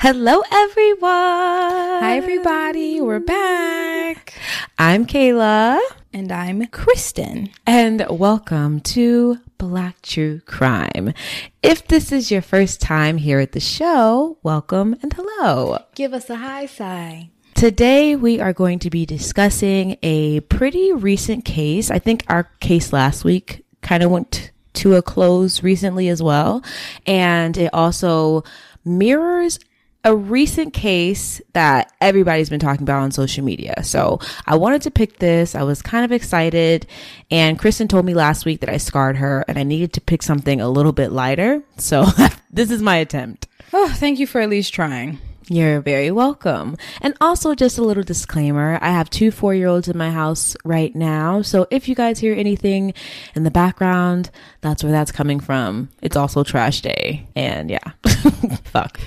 Hello, everyone. Hi, everybody. We're back. I'm Kayla, And I'm Kristen. and welcome to Black True Crime. If this is your first time here at the show, welcome and hello. Give us a high sigh. Today, we are going to be discussing a pretty recent case. I think our case last week kind of went to a close recently as well. And it also mirrors a recent case that everybody's been talking about on social media. So I wanted to pick this. I was kind of excited. And Kristen told me last week that I scarred her and I needed to pick something a little bit lighter. So this is my attempt. Oh, thank you for at least trying. You're very welcome. And also, just a little disclaimer I have two four year olds in my house right now. So if you guys hear anything in the background, that's where that's coming from. It's also trash day. And yeah, fuck.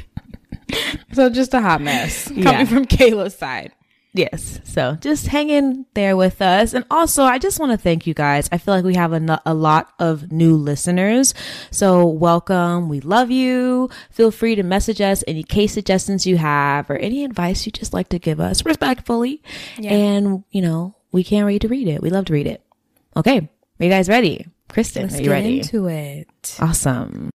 So just a hot mess coming Yeah. from Kayla's side. Yes. So just hang in there with us. And also, I just want to thank you guys. I feel like we have a, a lot of new listeners. So welcome. We love you. Feel free to message us any case suggestions you have or any advice you just like to give us respectfully. And, you know, we can't wait to read it. We love to read it. Okay. Are you guys ready? Kristen, Let's are you get ready? into it. Awesome.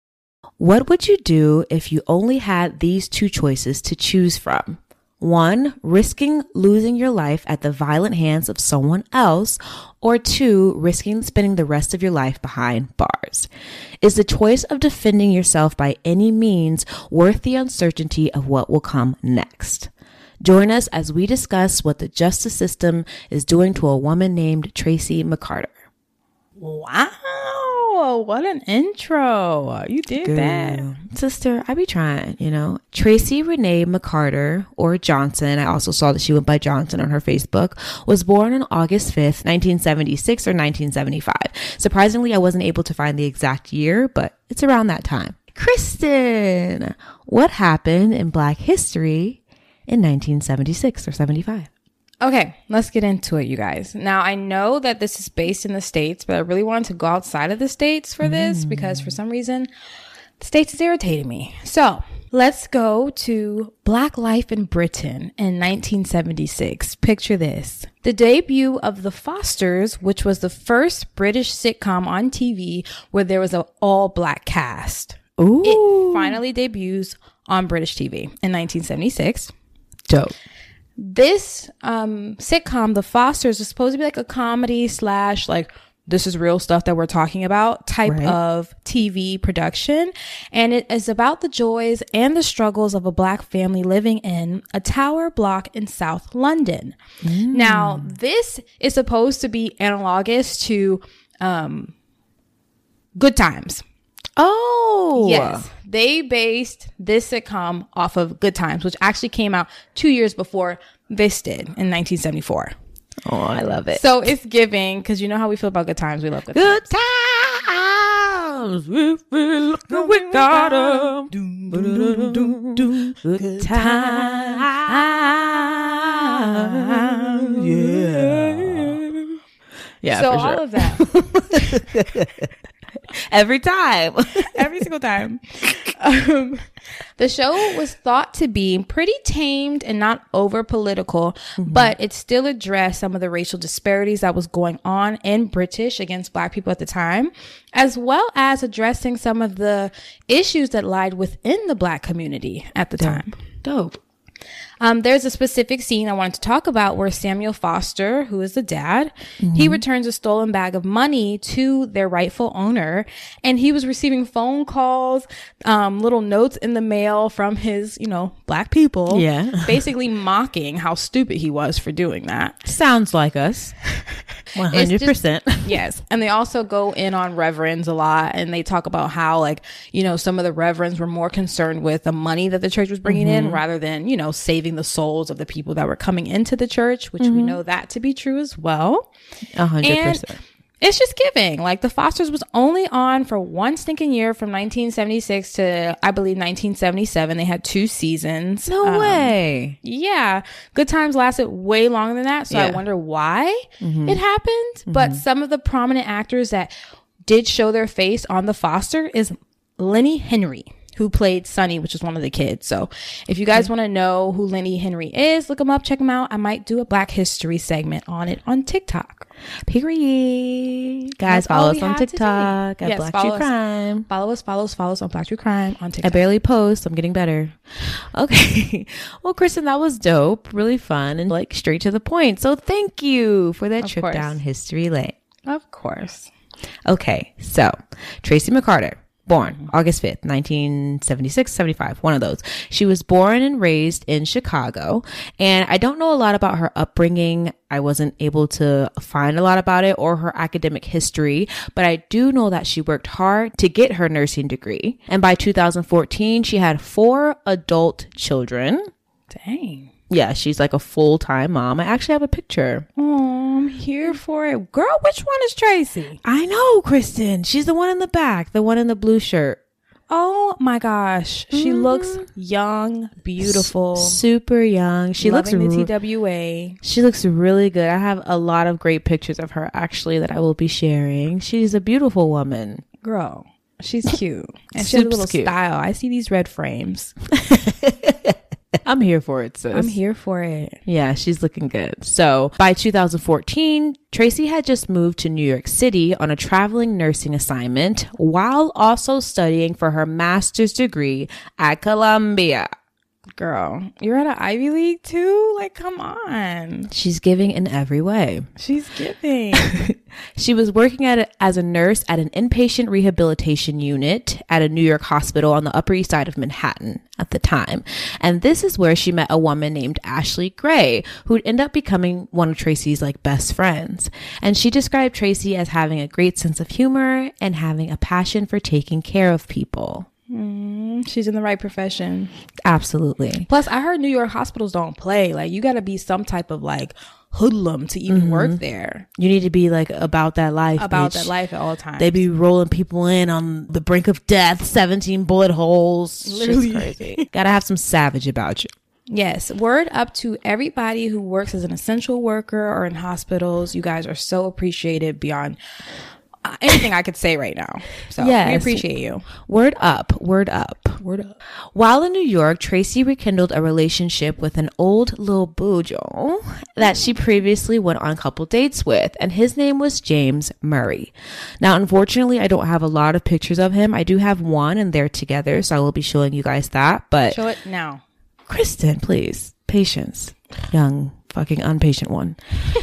What would you do if you only had these two choices to choose from? One, risking losing your life at the violent hands of someone else, or two, risking spending the rest of your life behind bars. Is the choice of defending yourself by any means worth the uncertainty of what will come next? Join us as we discuss what the justice system is doing to a woman named Tracy McCarter. Wow. What an intro. You did that. Sister, I be trying, you know. Tracy Renee McCarter, or Johnson, I also saw that she went by Johnson on her Facebook, was born on August 5th, 1976 or 1975. Surprisingly, I wasn't able to find the exact year, but it's around that time. Kristen, what happened in Black history in 1976 or 75? Okay, let's get into it, you guys. Now, I know that this is based in the States, but I really wanted to go outside of the States for this mm. because for some reason, the States is irritating me. So, let's go to Black Life in Britain in 1976. Picture this. The debut of The Fosters, which was the first British sitcom on TV where there was an all black cast. Ooh, It finally debuts on British TV in 1976 dope. This um sitcom the fosters is supposed to be like a comedy slash like this is real stuff that we're talking about type Right. of tv production. And it is about the joys and the struggles of a black family living in a tower block in south london. Now this is supposed to be analogous to um good times Oh, Yes. They based this sitcom off of Good Times, which actually came out two years before this did in 1974. Oh, I love it. So it's giving, because you know how we feel about Good Times. We love Good Good Times. times, we feel good we got 'em. Good times, yeah. Yeah, so for sure. all of that. Every time. every single time. Um, the show was thought to be pretty tamed and not over political, but it still addressed some of the racial disparities that was going on in British against black people at the time, as well as addressing some of the issues that lied within the black community at the time. Dope. Um, there's a specific scene I wanted to talk about where Samuel Foster, who is the dad, he returns a stolen bag of money to their rightful owner, and he was receiving phone calls, um, little notes in the mail from his, you know, black people, Yeah. basically mocking how stupid he was for doing that. Sounds like us. One hundred percent. Yes. And they also go in on reverends a lot and they talk about how, like, you know, some of the reverends were more concerned with the money that the church was bringing in rather than, you know, saving the souls of the people that were coming into the church, which we mm-hmm. know that to be true as well. A hundred percent. it's just giving. Like, the Fosters was only on for one stinking year from 1976 to, I believe, 1977. They had two seasons. No Um, way. yeah, good times lasted way longer than that. So I wonder why mm-hmm. it happened. Mm-hmm. But some of the prominent actors that did show their face on The Foster is Lenny Henry, who played Sonny, which is one of the kids. So if you guys want to know who Lenny Henry is, look him up, check him out. I might do a Black History segment on it on TikTok. Period. Guys, That's follow us on. TikTok at Yes, Black follow True us. Crime. Follow us, follow us, follow us on Black True Crime on TikTok. I barely post. I'm getting better. Okay. well, Kristen, that was dope. Really fun and like straight to the point. So thank you for that Of trip course. down history lane. Of course. Okay. So Tracy McCarter, born August 5th, 1976, 75, one of those. She was born and raised in Chicago. And I don't know a lot about her upbringing. I wasn't able to find a lot about it or her academic history, but I do know that she worked hard to get her nursing degree. And by 2014, she had four adult children. Dang. Yeah, she's like a full time mom. I actually have a picture. Oh, I'm here for it. Girl, which one is Tracy? I know, Kristen. She's the one in the back, the one in the blue shirt. Oh my gosh. She mm-hmm. looks young, beautiful. Super young. She looks loving the TWA. She looks really good. I have a lot of great pictures of her actually that I will be sharing. She's a beautiful woman. Girl, she's cute. And she has a little cute. style. I see these red frames. I'm here for it, sis. I'm here for it. Yeah, she's looking good. So by 2014, Tracy had just moved to New York City on a traveling nursing assignment while also studying for her master's degree at Columbia. Girl, you're at an Ivy League too? Like, come on. She's giving in every way. She's giving. She was working at a, as a nurse at an inpatient rehabilitation unit at a New York hospital on the Upper East Side of Manhattan at the time. And this is where she met a woman named Ashley Gray, who'd end up becoming one of Tracy's like best friends. And she described Tracy as having a great sense of humor and having a passion for taking care of people. Mm, she's in the right profession. Absolutely. Plus, I heard New York hospitals don't play. Like, you got to be some type of like hoodlum to even work mm-hmm. there You need to be like about that life. about bitch. that life at all times. They be rolling people in on the brink of death, 17 bullet holes. Literally. Crazy. Gotta have some savage about you. Yes, word up to everybody who works as an essential worker or in hospitals. You guys are so appreciated beyond anything I could say right now. So we appreciate you. Word up, word up. Word up. While in New York, Tracy rekindled a relationship with an old Lil Bujo that she previously went on a couple dates with, and his name was James Murray. Now, unfortunately, I don't have a lot of pictures of him. I do have one, and they're together, so I will be showing you guys that. But Show it now. Kristen, please, patience, young fucking unpatient one.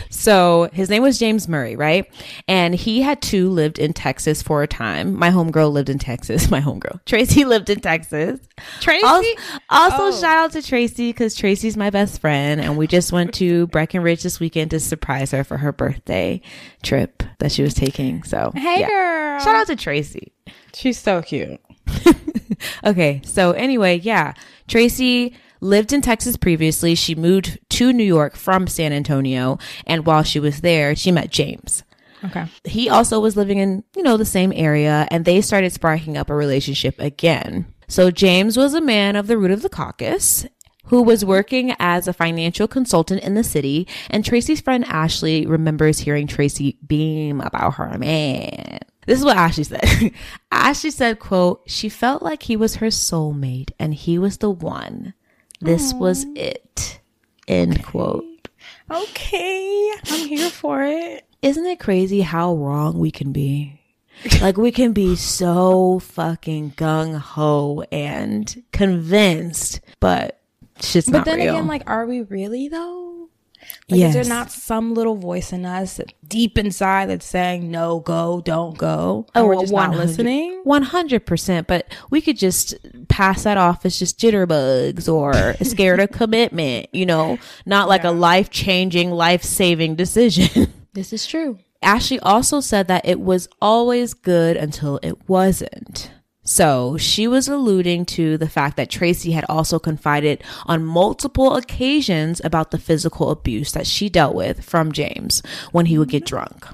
so his name was James Murray, right? And he had too lived in Texas for a time. My homegirl lived in Texas. My homegirl Tracy lived in Texas. Tracy? Also, also Oh. shout out to Tracy because Tracy's my best friend, and we just went to Breckenridge this weekend to surprise her for her birthday trip that she was taking. So Hey, yeah. girl. Shout out to Tracy. She's so cute. Okay, so anyway, yeah. Tracy lived in Texas previously. She moved to New York from San Antonio, and while she was there, she met James. Okay. He also was living in, you know, the same area, and they started sparking up a relationship again. So James was a man of the root of the caucus who was working as a financial consultant in the city, and Tracy's friend Ashley remembers hearing Tracy beam about her man. This is what Ashley said. Ashley said, quote, she felt like he was her soulmate and he was the one. This was it. End quote. Okay. I'm here for it. Isn't it crazy how wrong we can be? like we can be so fucking gung ho and convinced, but Shit's But not real. But then again, like, are we really though? Like, yes. is there not some little voice in us deep inside that's saying no, go, don't go? Oh, we're just not listening. One hundred percent, but we could just pass that off as just jitterbugs or scared of commitment. You know, not like a life changing, life saving decision. This is true. Ashley also said that it was always good until it wasn't. So she was alluding to the fact that Tracy had also confided on multiple occasions about the physical abuse that she dealt with from James when he would get drunk.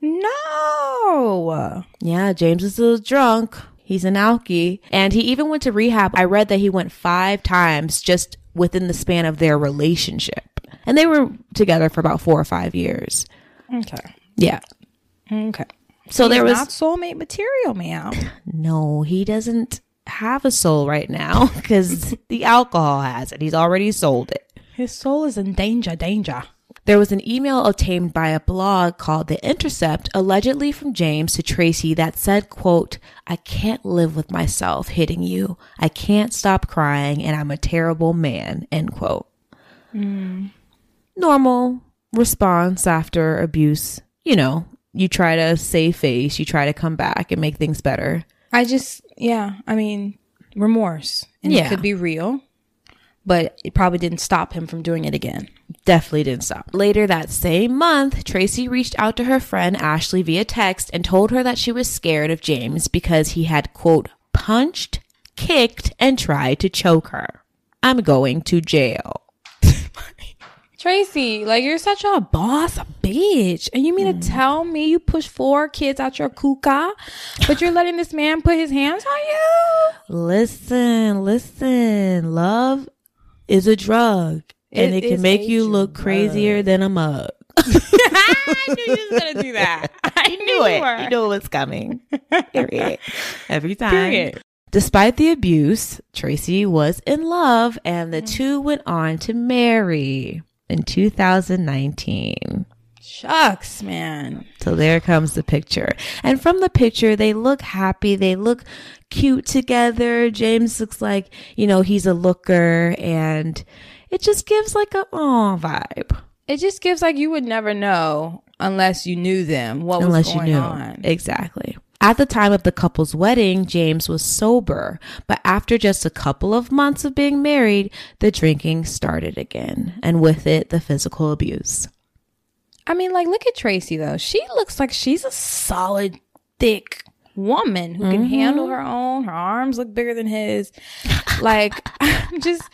No. Yeah, James is a drunk. He's an alkie. And he even went to rehab. I read that he went five times just within the span of their relationship. And they were together for about four or five years. Okay. Yeah. Okay. So there was not soulmate material, man. no, he doesn't have a soul right now because the alcohol has it. He's already sold it. His soul is in danger. Danger. There was an email obtained by a blog called The Intercept, allegedly from James to Tracy, that said, quote, I can't live with myself hitting you. I can't stop crying and I'm a terrible man, end quote. Mm. Normal response after abuse. You know, you try to save face, you try to come back and make things better. I just, yeah. I mean, remorse, and Yeah. it could be real, but it probably didn't stop him from doing it again. definitely didn't stop. Later that same month, Tracy reached out to her friend Ashley via text and told her that she was scared of James because he had, quote, punched, kicked, and tried to choke her. I'm going to jail. Tracy, like you're such a boss bitch. And you mean to mm. tell me you push four kids out your kuka, but you're letting this man put his hands on you? Listen, listen. Love is a drug and It it, can make you look crazier than a mug. I knew you was gonna do that. I You knew it. You knew it was coming. Period. Every time. Period. Despite the abuse, Tracy was in love and the mm. two went on to marry in 2019. Shucks, man. So there comes the picture. And from the picture, they look happy. They look cute together. James looks like, you know, he's a looker and it just gives like a oh vibe. It just gives like you would never know unless you knew them what Unless was you going knew. on. Exactly. At the time of the couple's wedding, James was sober, but after just a couple of months of being married, the drinking started again, and with it, the physical abuse. I mean, like, look at Tracy though. She looks like she's a solid, thick woman who can mm-hmm. handle her own. Her arms look bigger than his. like, I'm just,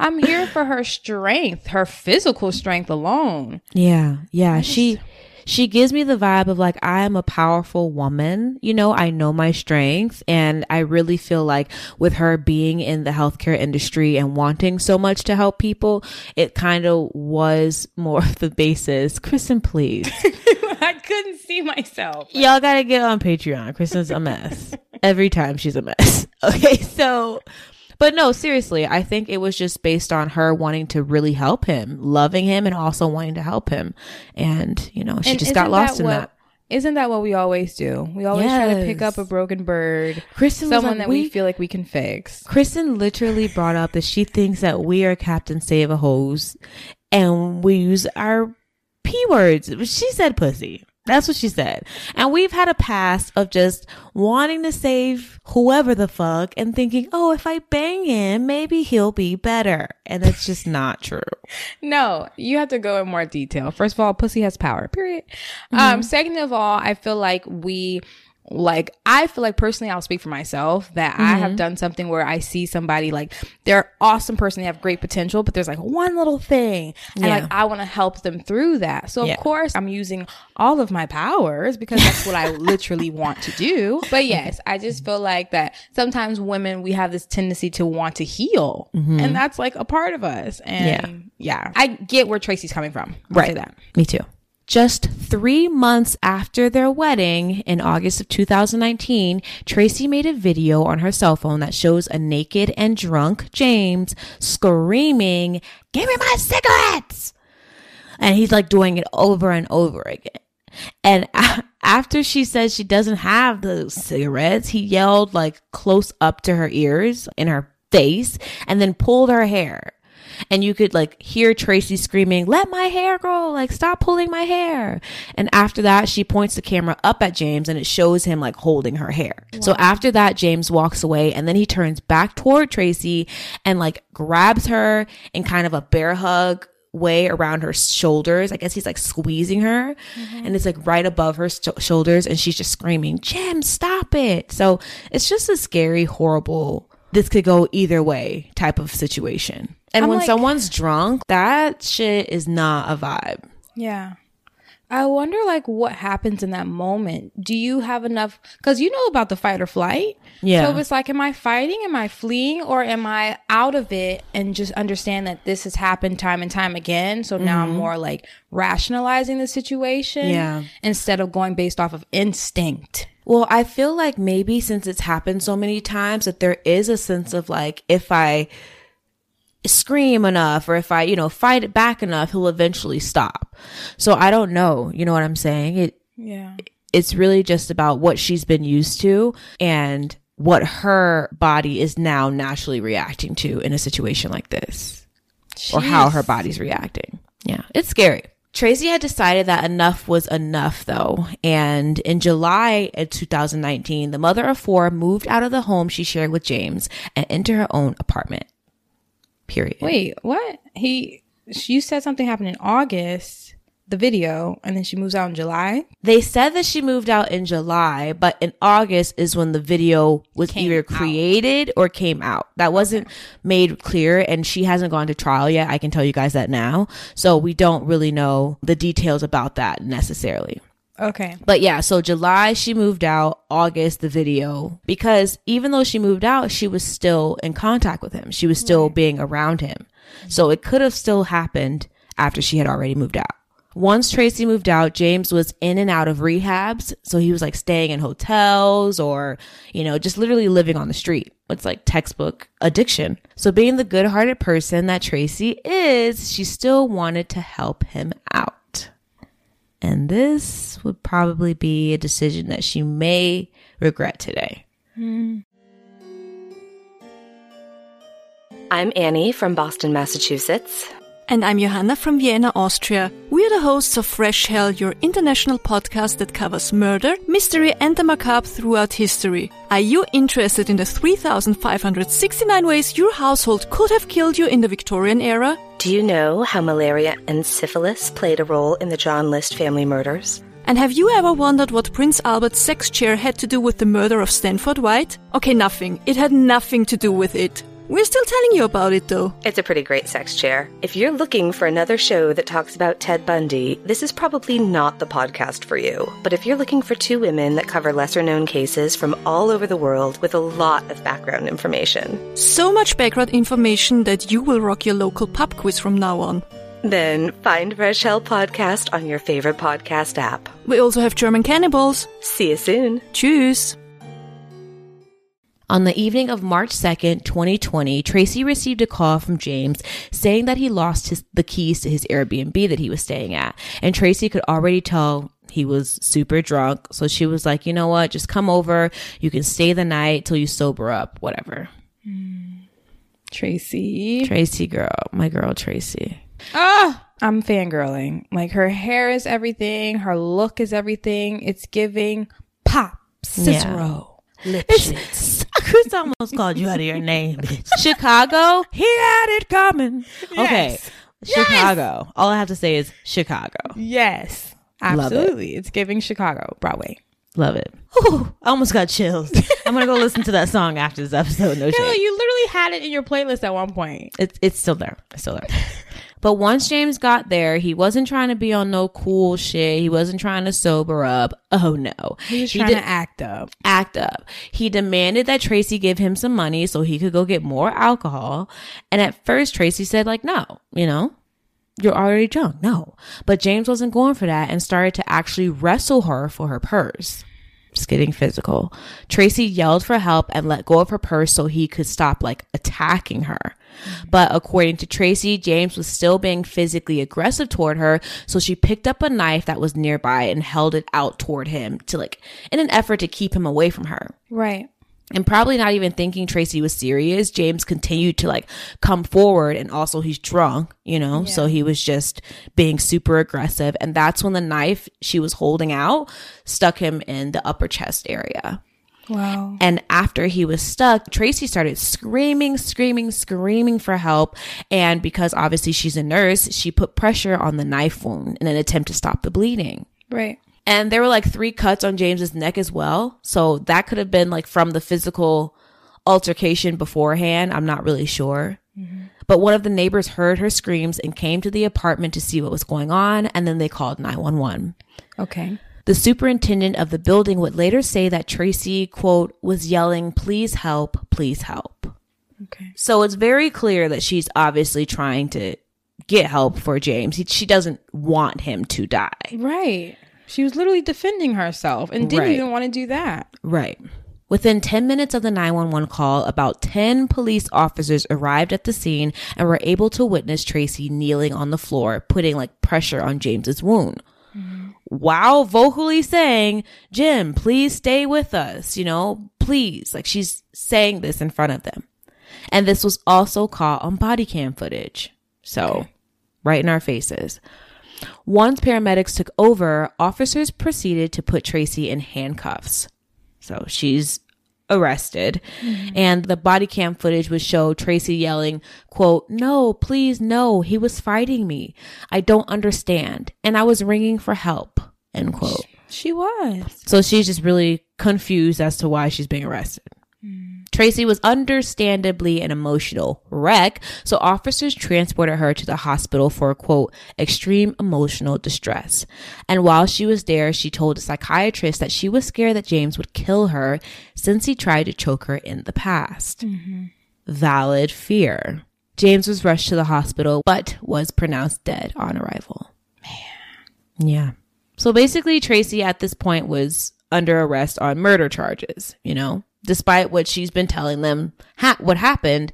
I'm here for her strength, her physical strength alone. Yeah, yeah. She she gives me the vibe of like I am a powerful woman. You know, I know my strength and I really feel like with her being in the healthcare industry and wanting so much to help people, it kind of was more of the basis. Kristen, please. I couldn't see myself. Y'all gotta get on Patreon. Kristen's a mess. Every time she's a mess. Okay, so but no, seriously, I think it was just based on her wanting to really help him, loving him and also wanting to help him. And, you know, she And just got lost in what, that. Isn't that what we always do? We always try to pick up a broken bird, Kristen someone like, that we, we- feel like we can fix. Kristen literally brought up that she thinks that we are Captain Save a Hose and we use our P words. She said pussy. That's what she said. And we've had a past of just wanting to save whoever the fuck and thinking, oh, if I bang him, maybe he'll be better. And that's just not true. No, you have to go in more detail. First of all, pussy has power, period. Um, second of all, I feel like we like I feel like personally I'll speak for myself that I have mm-hmm. done something where I see somebody like they're an awesome person, they have great potential, but there's like one little thing. And Yeah. like I want to help them through that. So Yeah. of course I'm using all of my powers because that's what I literally want to do. But yes, I just feel like that sometimes women we have this tendency to want to heal. And mm-hmm. that's like a part of us. And yeah. I get where Tracy's coming from. I'll say that. Me too. Just three months after their wedding in August of 2019, Tracy made a video on her cell phone that shows a naked and drunk James screaming, Give me my cigarettes! And he's like doing it over and over again. And after she says she doesn't have the cigarettes, he yelled like close up to her ears in her face and then pulled her hair. And you could like hear Tracy screaming, let my hair grow, like stop pulling my hair. And after that, she points the camera up at James and it shows him like holding her hair. So after that, James walks away and then he turns back toward Tracy and like grabs her in kind of a bear hug way around her shoulders. I guess he's like squeezing her mm-hmm. and it's like right above her sh- shoulders and she's just screaming, Jim, stop it. So it's just a scary, horrible, this could go either way type of situation. And I'm when like- someone's drunk, that shit is not a vibe. Yeah. I wonder like what happens in that moment. Do you have enough cuz you know about the fight or flight? Yeah. So it's like am I fighting, am I fleeing or am I out of it and just understand that this has happened time and time again, so now I'm mm-hmm. more like rationalizing the situation Yeah. instead of going based off of instinct. Well, I feel like maybe since it's happened so many times that there is a sense of like if I scream enough or if I, you know, fight it back enough, he'll eventually stop. So I don't know. You know what I'm saying? It Yeah. it's really just about what she's been used to and what her body is now naturally reacting to in a situation like this or how her body's reacting. Yeah, it's scary. Tracy had decided that enough was enough though. And in July of 2019, the mother of four moved out of the home she shared with James and into her own apartment. Period. Wait, what? He you said something happened in August, the video, and then she moves out in July? They said that she moved out in July, but in August is when the video was Came either out. created or came out. That wasn't made clear, and she hasn't gone to trial yet. I can tell you guys that now. So we don't really know the details about that necessarily. Okay. But yeah, so July she moved out, August the video, because even though she moved out, she was still in contact with him. She was still being around him. So it could have still happened after she had already moved out. Once Tracy moved out, James was in and out of rehabs. So he was like staying in hotels or, you know, just literally living on the street. It's like textbook addiction. So being the good hearted person that Tracy is, she still wanted to help him out. And this would probably be a decision that she may regret today. Hmm. I'm Annie from Boston, Massachusetts. And I'm Johanna from Vienna, Austria. We are the hosts of Fresh Hell, your international podcast that covers murder, mystery, and the macabre throughout history. Are you interested in the 3,569 ways your household could have killed you in the Victorian era? Do you know how malaria and syphilis played a role in the John List family murders? And have you ever wondered what Prince Albert's sex chair had to do with the murder of Stanford White? Okay, nothing. It had nothing to do with it. We're still telling you about it though. It's a pretty great sex chair. If you're looking for another show that talks about Ted Bundy, this is probably not the podcast for you. But if you're looking for two women that cover lesser known cases from all over the world with a lot of background information, So much background information that you will rock your local pub quiz from now on. then find Fresh Hell Podcast on your favorite podcast app. We also have German cannibals. See you soon. Tschüss. On the evening of March 2nd, 2020, Tracy received a call from James saying that he lost his, the keys to his Airbnb that he was staying at. And Tracy could already tell he was super drunk. So she was like, you know what? Just come over. You can stay the night till you sober up, whatever. Tracy. Tracy girl, my girl Tracy. Ah, I'm fangirling. Like her hair is everything, her look is everything. It's giving pop Cicero. It's, Chris almost called you out of your name, bitch. Chicago, he had it coming. Okay, Chicago. All I have to say is Chicago. Yes. Love it. Absolutely. It's giving Chicago, Broadway. Love it. Whew, I almost got chills. I'm gonna go listen to that song after this episode. No shit. you literally had it in your playlist at one point. It's it's still there. It's still there. But once James got there, he wasn't trying to be on no cool shit. He wasn't trying to sober up. Oh no. He was He trying did- to act up. act up. He demanded that Tracy give him some money so he could go get more alcohol. And at first, Tracy said, like, no, you know, you're already drunk. No. But James wasn't going for that and started to actually wrestle her for her purse. Just getting physical. Tracy yelled for help and let go of her purse so he could stop like attacking her. But according to Tracy, James was still being physically aggressive toward her, so she picked up a knife that was nearby and held it out toward him to like in an effort to keep him away from her. Right. And probably not even thinking Tracy was serious, James continued to like come forward and also he's drunk, you know? So he was just being super aggressive. And that's when the knife she was holding out stuck him in the upper chest area. Wow. And after he was stuck, Tracy started screaming, screaming, screaming for help. And because obviously she's a nurse, she put pressure on the knife wound in an attempt to stop the bleeding. Right. And there were like three cuts on James's neck as well. So that could have been like from the physical altercation beforehand. I'm not really sure. Mm-hmm. But one of the neighbors heard her screams and came to the apartment to see what was going on. And then they called 911. Okay. The superintendent of the building would later say that Tracy, quote, was yelling, please help, please help. Okay. So it's very clear that she's obviously trying to get help for James. He, she doesn't want him to die. Right. She was literally defending herself and didn't Right. even want to do that. Right. Within 10 minutes of the 911 call, about 10 police officers arrived at the scene and were able to witness Tracy kneeling on the floor, putting like pressure on James's wound. Mm-hmm. While vocally saying, Jim, please stay with us, you know, please. Like she's saying this in front of them. And this was also caught on body cam footage. So, right in our faces. Once paramedics took over, officers proceeded to put Tracy in handcuffs. So she's arrested. Mm-hmm. And the body cam footage would show Tracy yelling, quote, No, please, no, he was fighting me. I don't understand. And I was ringing for help, end quote. She was. So she's just really confused as to why she's being arrested. Tracy was understandably an emotional wreck, so officers transported her to the hospital for quote, extreme emotional distress. And while she was there, she told a psychiatrist that she was scared that James would kill her since he tried to choke her in the past. Mm-hmm. Valid fear. James was rushed to the hospital, but was pronounced dead on arrival. Man. Yeah. So basically, Tracy at this point was under arrest on murder charges, you know? Despite what she's been telling them, ha- what happened,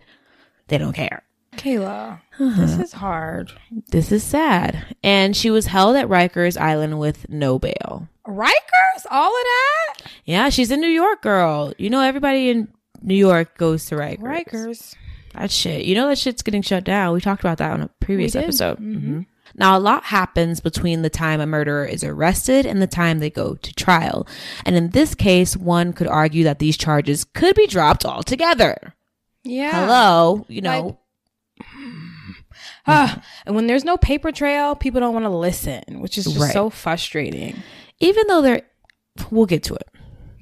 they don't care. Kayla, Uh-huh. this is hard. This is sad. And she was held at Rikers Island with no bail. Rikers? All of that? Yeah, she's a New York girl. You know, everybody in New York goes to Rikers. Rikers. That shit. You know that shit's getting shut down. We talked about that on a previous We did. episode. Now, a lot happens between the time a murderer is arrested and the time they go to trial. And in this case, one could argue that these charges could be dropped altogether. Yeah. Hello, you know. Ah, and when there's no paper trail, people don't want to listen, which is just Right. so frustrating. even though they're, we'll get to it.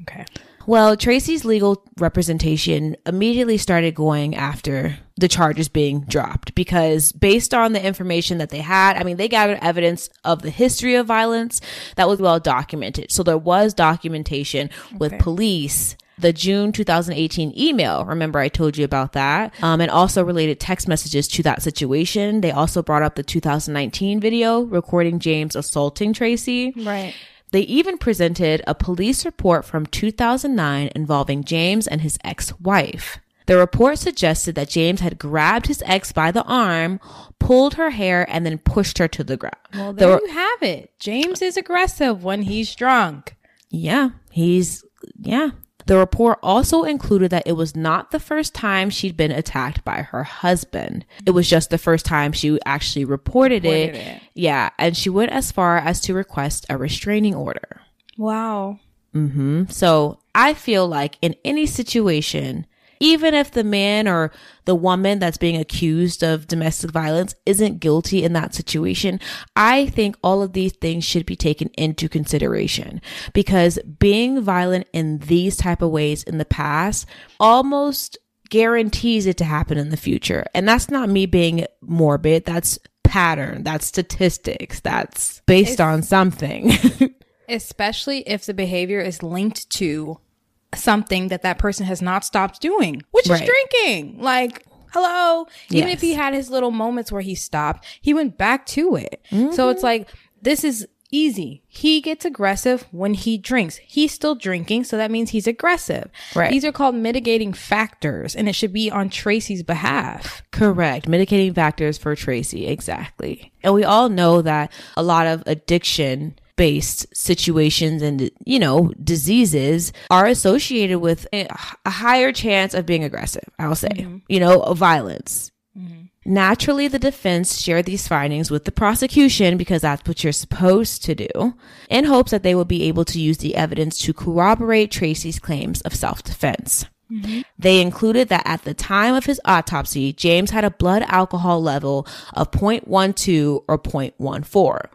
Okay. Well, Tracy's legal representation immediately started going after the charges being dropped because based on the information that they had, I mean, they gathered evidence of the history of violence that was well documented. So there was documentation with police. The June 2018 email, remember I told you about that, um, and also related text messages to that situation. They also brought up the 2019 video recording James assaulting Tracy. Right. They even presented a police report from 2009 involving James and his ex-wife. The report suggested that James had grabbed his ex by the arm, pulled her hair, and then pushed her to the ground. Well, There there were- you have it. James is aggressive when he's drunk. yeah, he's, yeah. The report also included that it was not the first time she'd been attacked by her husband. It was just the first time she actually reported, it. It. Yeah, and she went as far as to request a restraining order. Wow. Mhm. So I feel like in any situation, even if the man or the woman that's being accused of domestic violence isn't guilty in that situation, I think all of these things should be taken into consideration because being violent in these type of ways in the past almost guarantees it to happen in the future. And that's not me being morbid. That's pattern. That's statistics. That's based on something. Especially if the behavior is linked to something that that person has not stopped doing, which Right. is drinking. Like, hello. Even if he had his little moments where he stopped, he went back to it. So it's mm-hmm. like, this is easy. He gets aggressive when he drinks. He's still drinking, so that means he's aggressive. Right. These are called mitigating factors, and it should be on Tracy's behalf. Correct. Mitigating factors for Tracy. Exactly. And we all know that a lot of addiction based situations and you know diseases are associated with a, a higher chance of being aggressive i'll say mm-hmm. you know violence. Mm-hmm. Naturally the defense shared these findings with the prosecution because that's what you're supposed to do in hopes that they will be able to use the evidence to corroborate tracy's claims of self-defense. Mm-hmm. They included that at the time of his autopsy, James had a blood alcohol level of 0.12 or 0.14,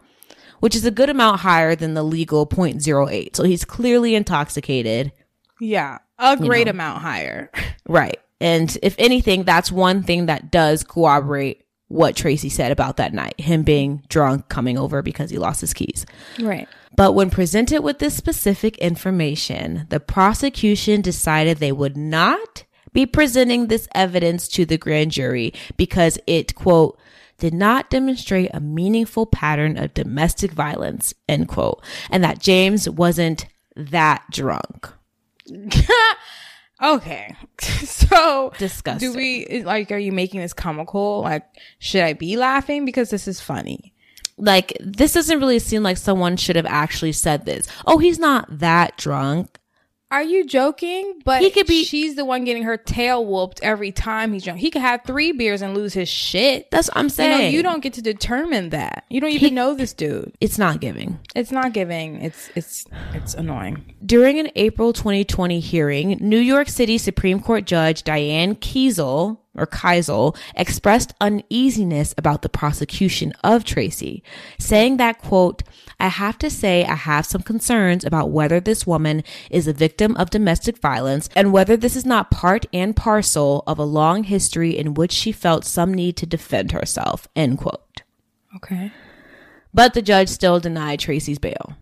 which is a good amount higher than the legal 0.08. So he's clearly intoxicated. Yeah, a great amount higher. Right. And if anything, that's one thing that does corroborate what Tracy said about that night him being drunk, coming over because he lost his keys. right. But when presented with this specific information, the prosecution decided they would not be presenting this evidence to the grand jury because it, quote, did not demonstrate a meaningful pattern of domestic violence, end quote, and that James wasn't that drunk. Okay. so Disgusting. do we like are you making this comical? Like should I be laughing because this is funny? Like, this doesn't really seem like someone should have actually said this. Oh, he's not that drunk. Are you joking? But He could be- she's the one getting her tail whooped every time he's drunk. He could have three beers and lose his shit. That's what I'm you saying. know, you don't get to determine that. You don't even know this dude. It's not giving. It's not giving. It's it's it's annoying. During an April 2020 hearing, New York City Supreme Court Judge Diane Kiesel or Keisel expressed uneasiness about the prosecution of Tracy, saying that, quote, I have to say I have some concerns about whether this woman is a victim of domestic violence and whether this is not part and parcel of a long history in which she felt some need to defend herself, end quote. Okay. But the judge still denied Tracy's bail.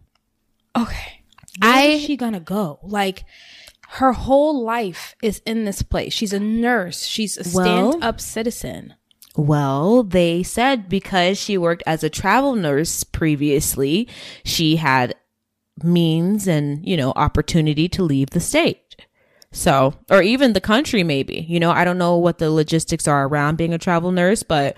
Okay. Where I- is she gonna go? Like her whole life is in this place. She's a nurse. She's a Well- stand up citizen. Well, they said because she worked as a travel nurse previously, she had means and, you know, opportunity to leave the state. So, or even the country, maybe. You know, I don't know what the logistics are around being a travel nurse, but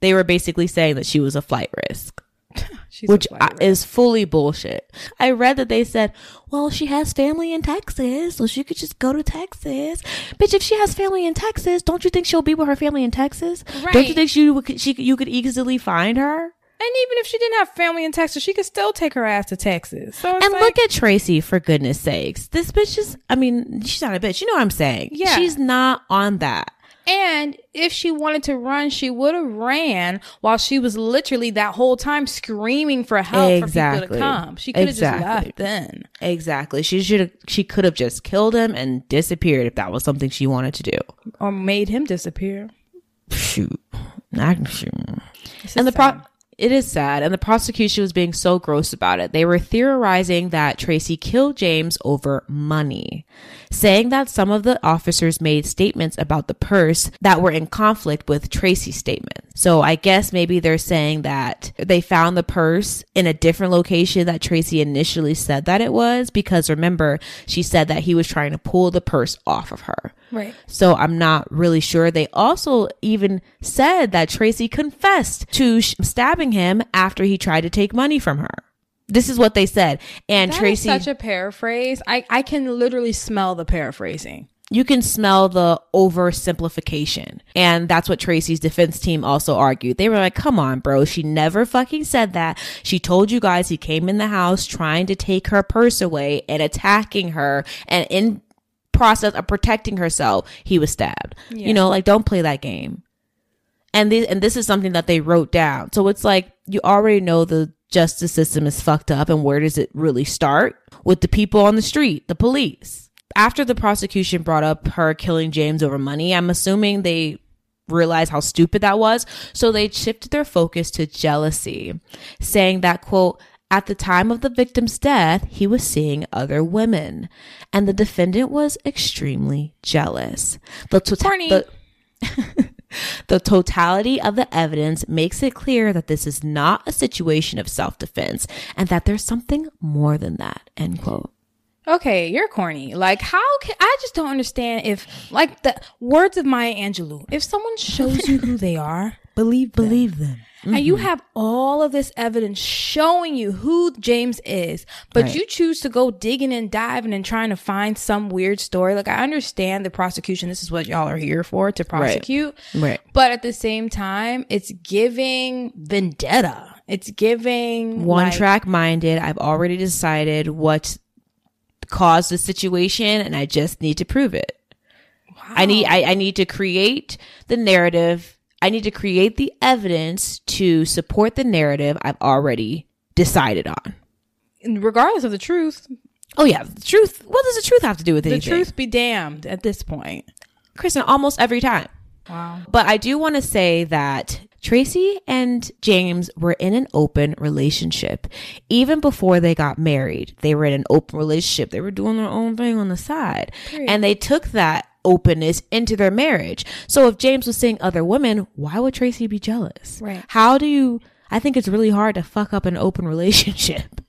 they were basically saying that she was a flight risk, which I- is fully bullshit. I read that they said, well, she has family in Texas, so she could just go to Texas. Bitch, if she has family in Texas, don't you think she'll be with her family in Texas? Don't you think she she, you could easily find her? And even if she didn't have family in Texas, she could still take her ass to Texas. So And like, look at Tracy, for goodness sakes. This bitch is, I mean, she's not a bitch. You know what I'm saying? Yeah. She's not on that. And if she wanted to run, she would have ran while she was literally that whole time screaming for help for people to come. She could have Exactly. just left then. Exactly. She should have, she could have just killed him and disappeared if that was something she wanted to do. Or made him disappear. Shoot. I- shoot. And the pro. It is sad. And the prosecution was being so gross about it. They were theorizing that Tracy killed James over money, saying that some of the officers made statements about the purse that were in conflict with Tracy's statement. So I guess maybe they're saying that they found the purse in a different location that Tracy initially said that it was, because remember, she said that he was trying to pull the purse off of her. Right. So I'm not really sure. They also even said that Tracy confessed to sh- stabbing him after he tried to take money from her. This is what they said. And That is Tracy, such a paraphrase. I, I can literally smell the paraphrasing. You can smell the oversimplification. And that's what Tracy's defense team also argued. They were like, come on, bro. She never fucking said that. She told you guys he came in the house trying to take her purse away and attacking her. And in process of protecting herself, he was stabbed. You know, like don't play that game. And this, and this is something that they wrote down. So it's like you already know the justice system is fucked up and where does it really start? With the people on the street, the police. After the prosecution brought up her killing James over money, I'm assuming they realized how stupid that was. So they shifted their focus to jealousy, saying that quote, at the time of the victim's death, he was seeing other women, and the defendant was extremely jealous. The, tota- the, the totality of the evidence makes it clear that this is not a situation of self defense and that there's something more than that. End quote. Okay, you're corny. Like, how can I just don't understand if, like, the words of Maya Angelou, if someone shows you who they are, believe them. Believe them. And you mm-hmm. have all of this evidence showing you who James is, but Right. you choose to go digging and diving and trying to find some weird story. Like, I understand the prosecution. This is what y'all are here for to prosecute. Right. But at the same time, it's giving vendetta. It's giving One like, track minded. I've already decided what caused the situation and I just need to prove it. I need I, I need to create the narrative. I need to create the evidence to support the narrative I've already decided on. regardless of the truth, Oh yeah, the truth. What does the truth have to do with it? the anything? truth be damned at this point. Kristen, almost every time. Wow. But I do want to say that Tracy and James were in an open relationship. Even before they got married, they were in an open relationship. They were doing their own thing on the side. And they took that openness into their marriage. So if James was seeing other women, why would Tracy be jealous? Right. How do you, I think it's really hard to fuck up an open relationship.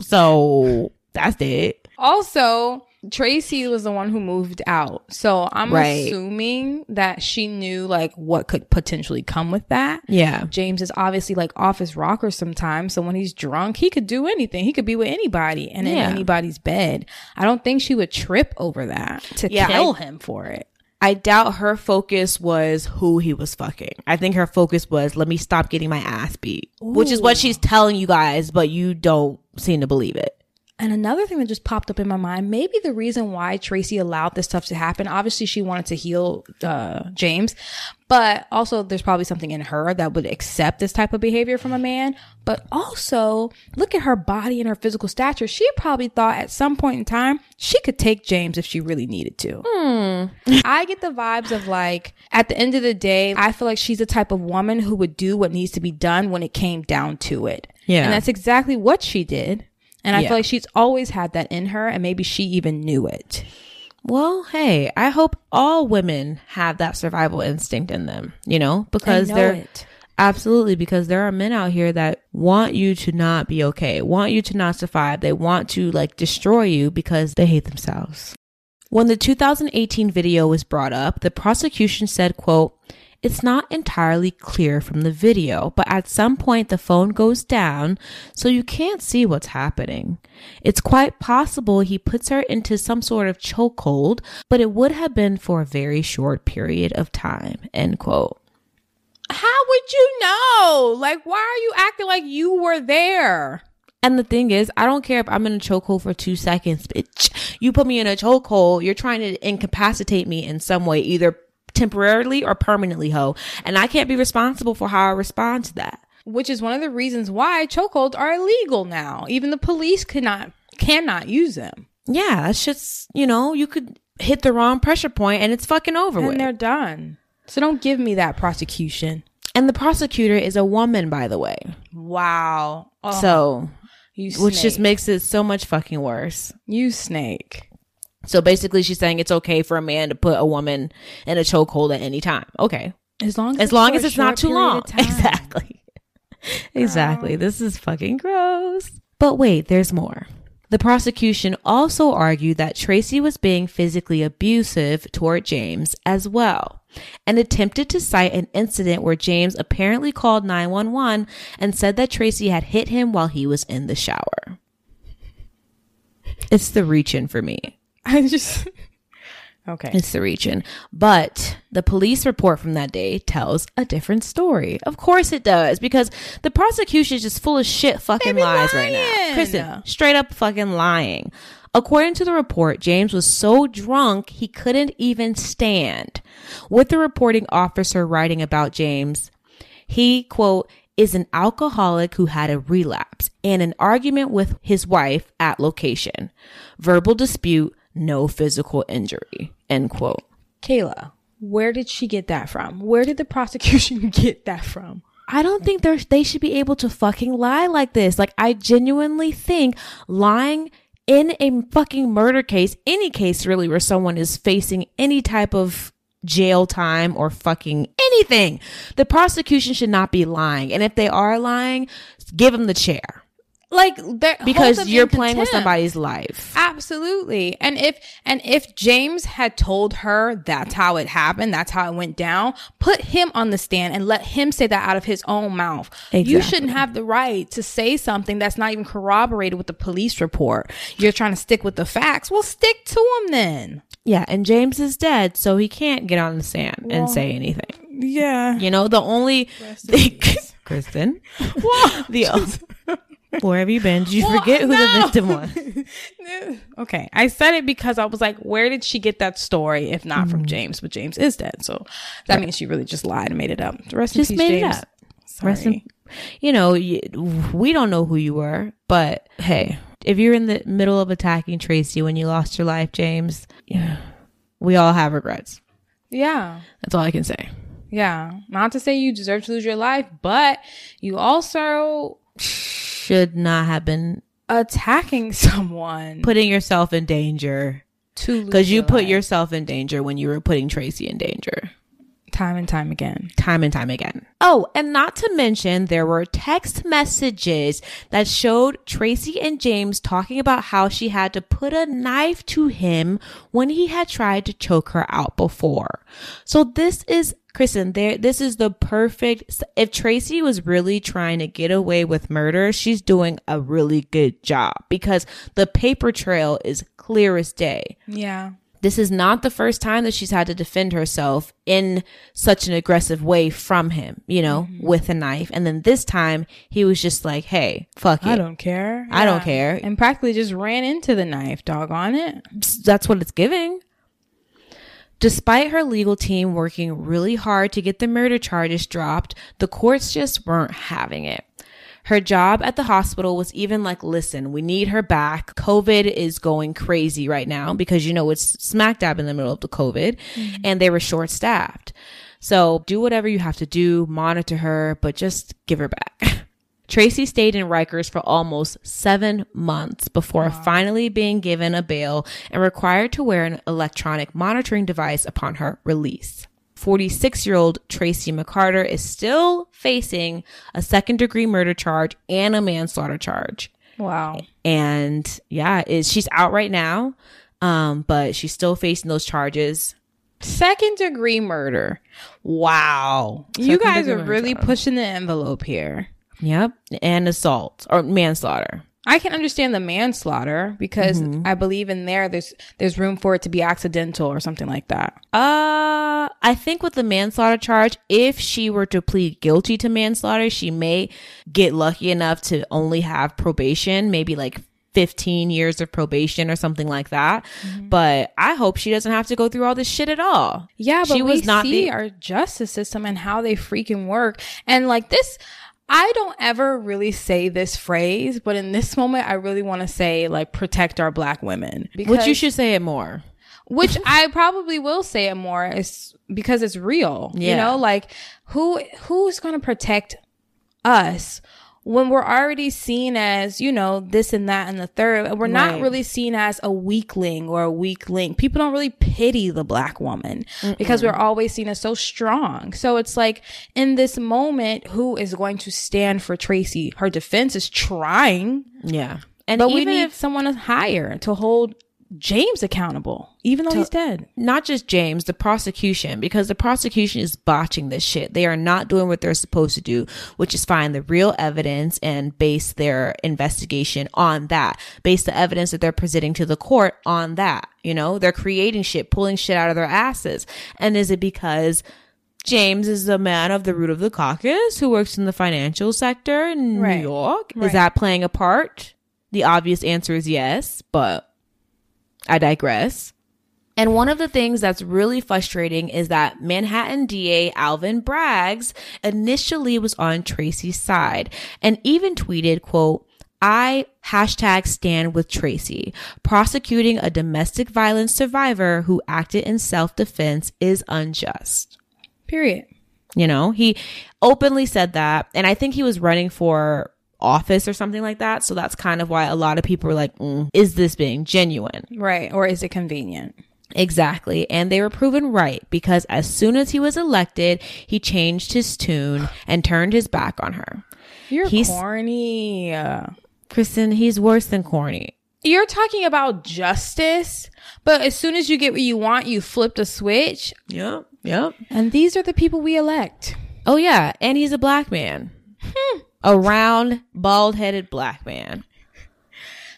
so that's it. Also, Tracy was the one who moved out. So I'm Right. assuming that she knew like what could potentially come with that. Yeah. James is obviously like office his rocker sometimes. So when he's drunk, he could do anything. He could be with anybody and in anybody's bed. I don't think she would trip over that to Yeah, kill I- him for it. I doubt her focus was who he was fucking. I think her focus was let me stop getting my ass beat, which is what she's telling you guys, but you don't seem to believe it. And another thing that just popped up in my mind, maybe the reason why Tracy allowed this stuff to happen, obviously she wanted to heal uh, James, but also there's probably something in her that would accept this type of behavior from a man. But also, look at her body and her physical stature. She probably thought at some point in time she could take James if she really needed to. I get the vibes of like, at the end of the day, I feel like she's the type of woman who would do what needs to be done when it came down to it. Yeah. And that's exactly what she did. And I Yeah. feel like she's always had that in her, and maybe she even knew it. Well, hey, I hope all women have that survival instinct in them, you know, because know they're it. absolutely because there are men out here that want you to not be okay, want you to not survive. They want to like destroy you because they hate themselves. When the 2018 video was brought up, the prosecution said, quote, it's not entirely clear from the video, but at some point the phone goes down, so you can't see what's happening. It's quite possible he puts her into some sort of chokehold, but it would have been for a very short period of time. End quote. How would you know? Like, why are you acting like you were there? And the thing is, I don't care if I'm in a chokehold for two seconds, bitch. You put me in a chokehold, you're trying to incapacitate me in some way, either temporarily or permanently, ho. And I can't be responsible for how I respond to that. Which is one of the reasons why chokeholds are illegal now. Even the police cannot cannot use them, Yeah, it's just, you know, you could hit the wrong pressure point and it's fucking over and with. they're done. So don't give me that prosecution. And the prosecutor is a woman, by the way. Wow. Oh, So, you which just makes it so much fucking worse. you snake. So basically, she's saying it's okay for a man to put a woman in a chokehold at any time. Okay. As long as as it's long as it's not too long. Exactly. exactly. This is fucking gross. But wait, there's more. The prosecution also argued that Tracy was being physically abusive toward James as well and attempted to cite an incident where James apparently called 911 and said that Tracy had hit him while he was in the shower. It's the reach in for me. I just okay. It's the region. But the police report from that day tells a different story. Of course it does, because the prosecution is just full of shit fucking lies right now. Kristen, straight up fucking lying. According to the report, James was so drunk he couldn't even stand. With the reporting officer writing about James, he, quote, is an alcoholic who had a relapse and an argument with his wife at location. Verbal dispute, no physical injury, end quote. Kayla, where did she get that from? Where did the prosecution get that from? I don't think they're, they should be able to fucking lie like this. Like, I genuinely think lying in a fucking murder case, any case really where someone is facing any type of jail time or fucking anything, the prosecution should not be lying. And if they are lying, give them the chair. Like because you're in playing with somebody's life. Absolutely. And if and if James had told her that's how it happened, that's how it went down, put him on the stand and let him say that out of his own mouth. You shouldn't have the right to say something that's not even corroborated with the police report. You're trying to stick with the facts. Well, stick to them then. Yeah, and James is dead, so he can't get on the stand and say anything. Yeah. You know, the only thing, Kristen, the where have you been? Did you Well, forget who no. the victim was? Okay. I said it because I was like, where did she get that story if not from mm-hmm. James? But James is dead. So that means she really just lied and made it up. The Rest Just peace, made it up. Sorry. Rest in- you know, we don't know who you were, but hey, if you're in the middle of attacking Tracy when you lost your life, James, we all have regrets. yeah. That's all I can say. Yeah. Not to say you deserve to lose your life, but you also Should not have been attacking someone putting yourself in danger because you put life. yourself in danger when you were putting Tracy in danger. Time and time again. time and time again. Oh, and not to mention, there were text messages that showed Tracy and James talking about how she had to put a knife to him when he had tried to choke her out before. So this is Kristen, there this is the perfect if Tracy was really trying to get away with murder, she's doing a really good job because the paper trail is clear as day Yeah. This is not the first time that she's had to defend herself in such an aggressive way from him, you know, mm-hmm. with a knife. And then this time he was just like, hey, fuck it. I don't care. I don't care. And practically just ran into the knife, dog on it. That's what it's giving. Despite her legal team working really hard to get the murder charges dropped, the courts just weren't having it. Her job at the hospital was even like, listen, we need her back. COVID is going crazy right now because, you know, it's smack dab in the middle of the COVID mm-hmm. and they were short staffed. So do whatever you have to do, monitor her, but just give her back. Tracy stayed in Rikers for almost seven months before finally being given a bail and required to wear an electronic monitoring device upon her release. 46 year old Tracy McCarter is still facing a second degree murder charge and a manslaughter charge. Wow. And yeah, is she's out right now. Um, but she's still facing those charges. Second degree murder. Wow. you guys are really charge. pushing the envelope here. Yep. And assault or manslaughter. I can understand the manslaughter because I believe in there there's there's room for it to be accidental or something like that. Uh, I think with the manslaughter charge, if she were to plead guilty to manslaughter, she may get lucky enough to only have probation, maybe like 15 years of probation or something like that. But I hope she doesn't have to go through all this shit at all. Yeah, but she we was not see the our justice system and how they freaking work. And like this, I don't ever really say this phrase, but in this moment, I really want to say like protect our black women. which you should say it more. which I probably will say it more is because it's real. You know, like who who's going to protect us when we're already seen as, you know, this and that and the third. and We're not Right. really seen as a weakling or a weak link. People don't really pity the black woman because we're always seen as so strong. So it's like in this moment, who is going to stand for Tracy? Her defense is trying, Yeah. And but we even need if someone is higher to hold James accountable, even though he's dead. not just James, the prosecution, because the prosecution is botching this shit. They are not doing what they're supposed to do, which is find the real evidence and base their investigation on that. Base the evidence that they're presenting to the court on that. You know, they're creating shit, pulling shit out of their asses. And is it because James is a man of the root of the caucus who works in the financial sector in Right. New York? Right. Is that playing a part? The obvious answer is yes, but I digress. And one of the things that's really frustrating is that Manhattan DA Alvin Braggs initially was on Tracy's side and even tweeted, quote, I hashtag stand with Tracy. Prosecuting a domestic violence survivor who acted in self defense is unjust. Period. You know, he openly said that. And I think he was running for office or something like that. So that's kind of why a lot of people were like, mm, is this being genuine? Right. Or is it convenient? Exactly. And they were proven right because as soon as he was elected, he changed his tune and turned his back on her. You're He's- corny. Kristen, he's worse than corny. You're talking about justice, but as soon as you get what you want, you flip the switch. Yep. Yep. And these are the people we elect. Oh yeah, and he's a black man. A round, bald-headed black man.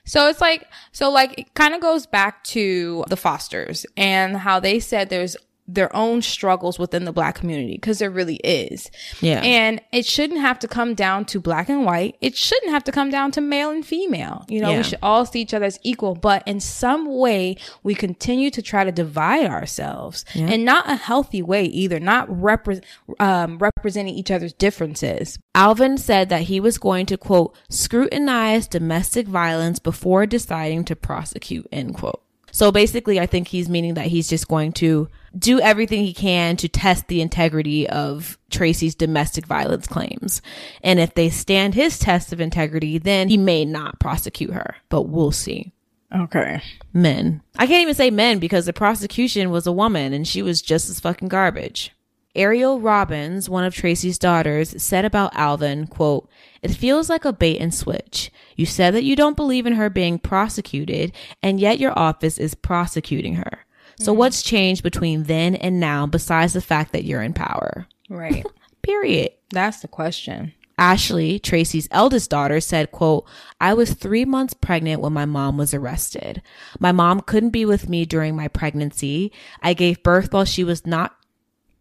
So it's like, so like, it kind of goes back to the Fosters and how they said there's their own struggles within the black community because there really is. Yeah. And it shouldn't have to come down to black and white. It shouldn't have to come down to male and female. You know, Yeah. we should all see each other as equal, but in some way we continue to try to divide ourselves and not a healthy way either, not repre- um, representing each other's differences. Alvin said that he was going to quote scrutinize domestic violence before deciding to prosecute end quote. So basically I think he's meaning that he's just going to do everything he can to test the integrity of Tracy's domestic violence claims. And if they stand his test of integrity, then he may not prosecute her, but we'll see. Okay. men. I can't even say men because the prosecution was a woman and she was just as fucking garbage. Ariel Robbins, one of Tracy's daughters, said about Alvin, quote, It feels like a bait and switch. You said that you don't believe in her being prosecuted, and yet your office is prosecuting her. So mm-hmm. what's changed between then and now besides the fact that you're in power? Right. Period. That's the question. Ashley, Tracy's eldest daughter, said, quote, I was three months pregnant when my mom was arrested. My mom couldn't be with me during my pregnancy. I gave birth while she was not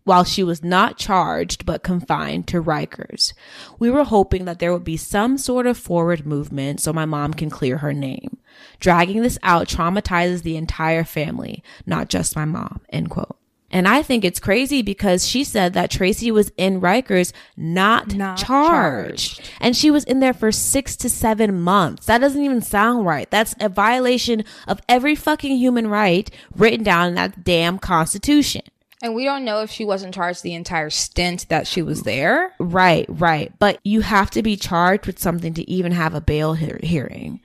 while she was not charged but confined to Rikers. We were hoping that there would be some sort of forward movement so my mom can clear her name. Dragging this out traumatizes the entire family, not just my mom, end quote. And I think it's crazy because she said that Tracy was in Rikers not, Not charged. And she was in there for six to seven months. That doesn't even sound right. That's a violation of every fucking human right written down in that damn constitution. And we don't know if she wasn't charged the entire stint that she was there. Right, right. But you have to be charged with something to even have a bail hear- hearing.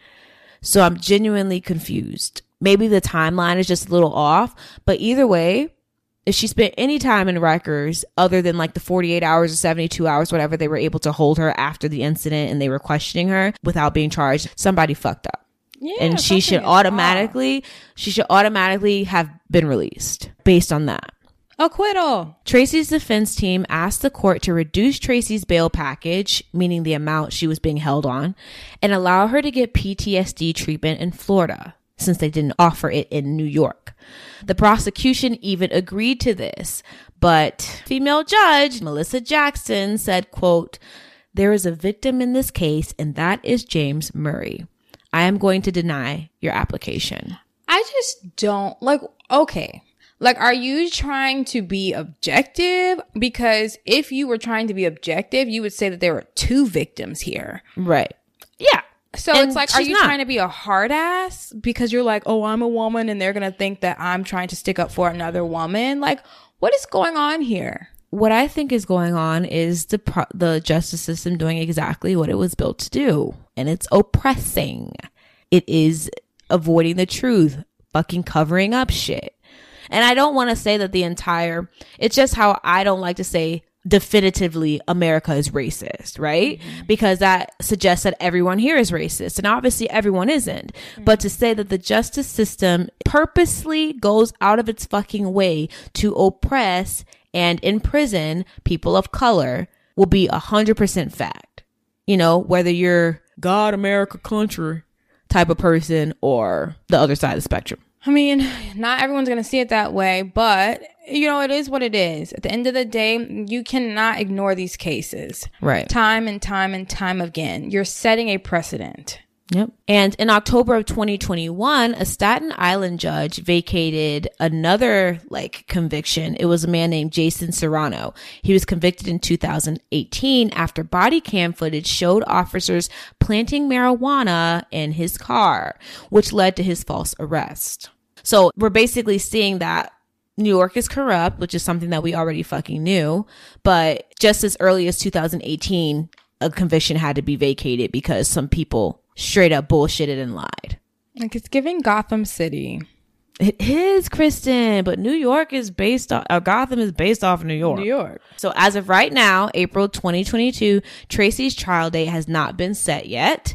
So I'm genuinely confused. Maybe the timeline is just a little off, but either way, if she spent any time in Rikers other than like the 48 hours or 72 hours, whatever they were able to hold her after the incident and they were questioning her without being charged, somebody fucked up. Yeah, and she should automatically, she should automatically have been released based on that. Acquittal. Tracy's defense team asked the court to reduce Tracy's bail package, meaning the amount she was being held on, and allow her to get PTSD treatment in Florida, since they didn't offer it in New York. The prosecution even agreed to this, but female judge Melissa Jackson said, quote, there is a victim in this case, and that is James Murray. I am going to deny your application. I just don't like, okay. Like, are you trying to be objective? Because if you were trying to be objective, you would say that there were two victims here. Right. Yeah. So And it's like, are you not. trying to be a hard ass because you're like, oh, I'm a woman and they're going to think that I'm trying to stick up for another woman? Like, what is going on here? what I think is going on is the pro- the justice system doing exactly what it was built to do, and it's oppressing. It is avoiding the truth, fucking covering up shit. And I don't want to say that the entire. It's just how I don't like to say definitively America is racist, right? Mm-hmm. Because that suggests that everyone here is racist, and obviously everyone isn't. Mm-hmm. But to say that the justice system purposely goes out of its fucking way to oppress and imprison people of color will be a hundred percent fact. You know, whether you're God, America, country type of person or the other side of the spectrum. I mean, not everyone's going to see it that way, but you know, it is what it is. At the end of the day, you cannot ignore these cases. Right. Time and time and time again. You're setting a precedent. Yep. And in October of 2021, a Staten Island judge vacated another like conviction. It was a man named Jason Serrano. He was convicted in 2018 after body cam footage showed officers planting marijuana in his car, which led to his false arrest. So we're basically seeing that New York is corrupt, which is something that we already fucking knew. But just as early as 2018, a conviction had to be vacated because some people straight up bullshitted and lied. Like it's giving Gotham City. It is, Kristen, but New York is based on, uh, Gotham is based off New York. New York. So as of right now, April 2022, Tracy's trial date has not been set yet.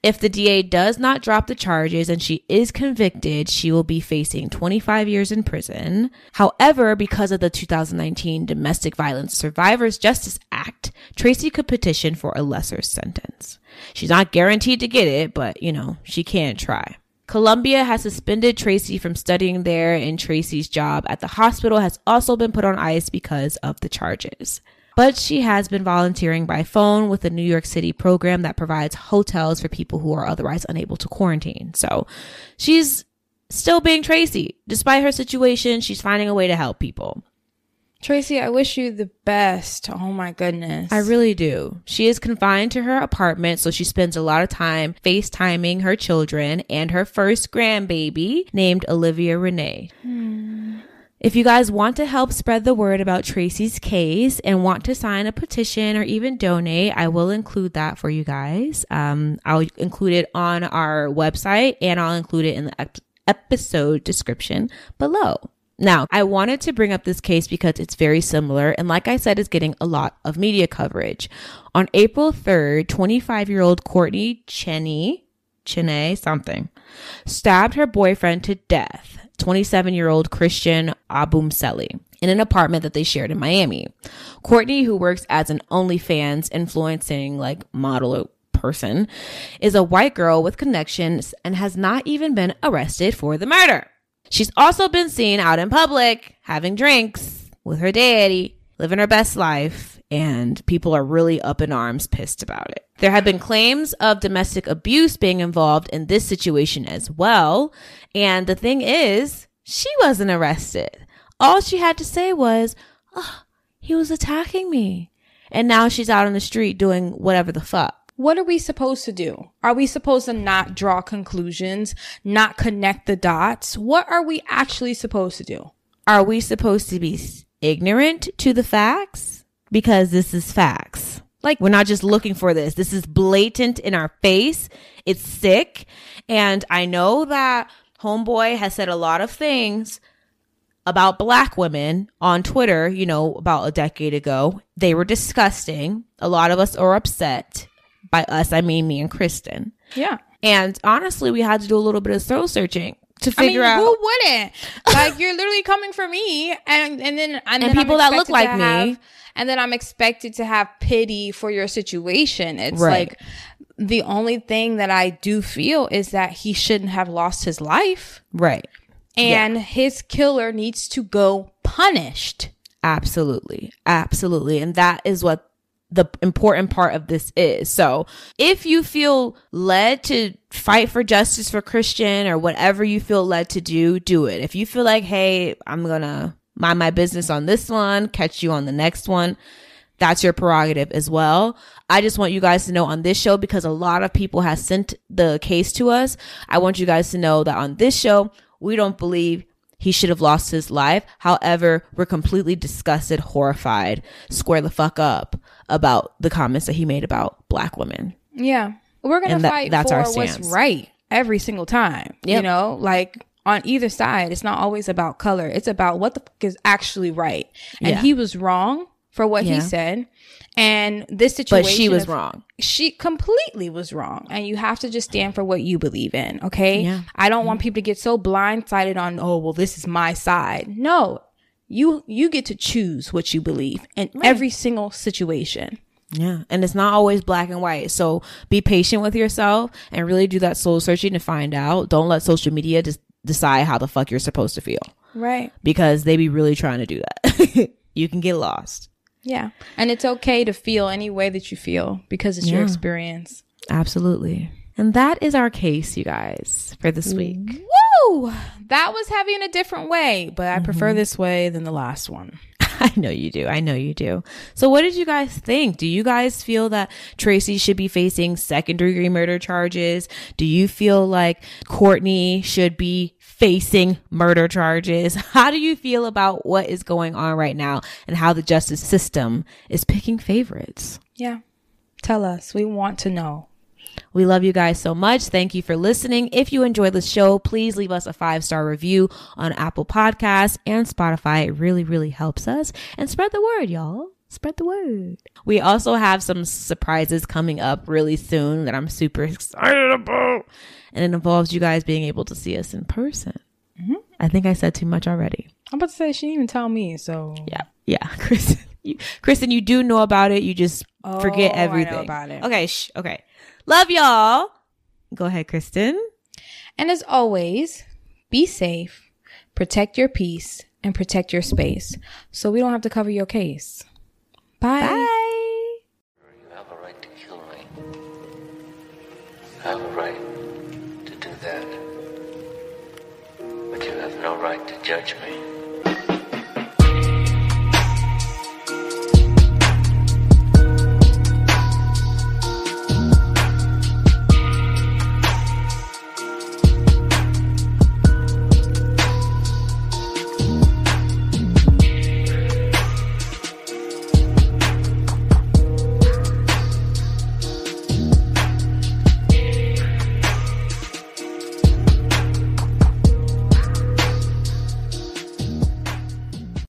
If the DA does not drop the charges and she is convicted, she will be facing 25 years in prison. However, because of the 2019 Domestic Violence Survivors Justice Act, Tracy could petition for a lesser sentence. She's not guaranteed to get it, but you know, she can try. Columbia has suspended Tracy from studying there, and Tracy's job at the hospital has also been put on ice because of the charges. But she has been volunteering by phone with a New York City program that provides hotels for people who are otherwise unable to quarantine. So she's still being Tracy. Despite her situation, she's finding a way to help people. Tracy, I wish you the best. Oh my goodness. I really do. She is confined to her apartment, so she spends a lot of time FaceTiming her children and her first grandbaby named Olivia Renee. Hmm. If you guys want to help spread the word about Tracy's case and want to sign a petition or even donate, I will include that for you guys. Um, I'll include it on our website and I'll include it in the ep- episode description below. Now, I wanted to bring up this case because it's very similar and like I said, is getting a lot of media coverage. On April 3rd, 25 year old Courtney Cheney, Cheney something, stabbed her boyfriend to death, 27 year old Christian Obumseli, in an apartment that they shared in Miami. Courtney, who works as an OnlyFans influencing like model person, is a white girl with connections and has not even been arrested for the murder. She's also been seen out in public having drinks with her daddy, living her best life, and people are really up in arms pissed about it. There have been claims of domestic abuse being involved in this situation as well. And the thing is, she wasn't arrested. All she had to say was, oh, he was attacking me. And now she's out on the street doing whatever the fuck. what are we supposed to do? Are we supposed to not draw conclusions, not connect the dots? What are we actually supposed to do? Are we supposed to be ignorant to the facts? Because this is facts. Like, we're not just looking for this. This is blatant in our face. It's sick. And I know that Homeboy has said a lot of things about black women on Twitter, you know, about a decade ago. They were disgusting. A lot of us are upset. By us, I mean me and Kristen. Yeah. And honestly, we had to do a little bit of soul searching to I mean, figure out who wouldn't? Like you're literally coming for me, and and then and, then people that look like me. have- and then I'm expected to have pity for your situation. It's Right. like the only thing that I do feel is that he shouldn't have lost his life, right. and his killer needs to go punished. Absolutely. Absolutely. And that is what the important part of this is. So if you feel led to fight for justice for Christian or whatever you feel led to do, do it. If you feel like, hey, I'm going to mind my business on this one, catch you on the next one, that's your prerogative as well. I just want you guys to know on this show because a lot of people have sent the case to us. I want you guys to know that on this show, we don't believe he should have lost his life. However, we're completely disgusted, horrified, square the fuck up about the comments that he made about black women. Yeah. We're going to that- fight that's for our what's right every single time. You know, like on either side, it's not always about color. It's about what the fuck is actually right. And Yeah. he was wrong for what Yeah. he said. And this situation But she was of- wrong. She completely was wrong. And you have to just stand for what you believe in. Okay. Yeah. I don't want people to get so blindsided on, oh, well, this is my side. No. You you get to choose what you believe in every single situation. Yeah. And it's not always black and white. So be patient with yourself and really do that soul searching to find out. Don't let social media just decide how the fuck you're supposed to feel Right. because they be really trying to do that. you can get lost. Yeah. And it's okay to feel any way that you feel because it's your experience. Absolutely. And that is our case, you guys, for this week. Woo! That was heavy in a different way, but I prefer mm-hmm. this way than the last one. I know you do. I know you do. So, what did you guys think? Do you guys feel that Tracy should be facing second degree murder charges? Do you feel like Courtney should be facing murder charges? How do you feel about what is going on right now and how the justice system is picking favorites? Yeah. Tell us. We want to know. We love you guys so much. Thank you for listening. If you enjoy the show, please leave us a five star review on Apple Podcasts and Spotify. It really, really helps us. And spread the word, y'all. Spread the word. We also have some surprises coming up really soon that I'm super excited about. And it involves you guys being able to see us in person. Mm-hmm. I think I said too much already. I'm about to say she didn't even tell me, so Yeah. Yeah. Kristen, you, Kristen, you do know about it. You just oh, forget Oh, I know everything. about it. Okay. Shh. Okay. Love y'all. Go ahead, Kristen. And as always, be safe, protect your peace, and protect your space so we don't have to cover your case. Bye. Bye. You have a right to kill me. I have a right to do that. But you have no right to judge me.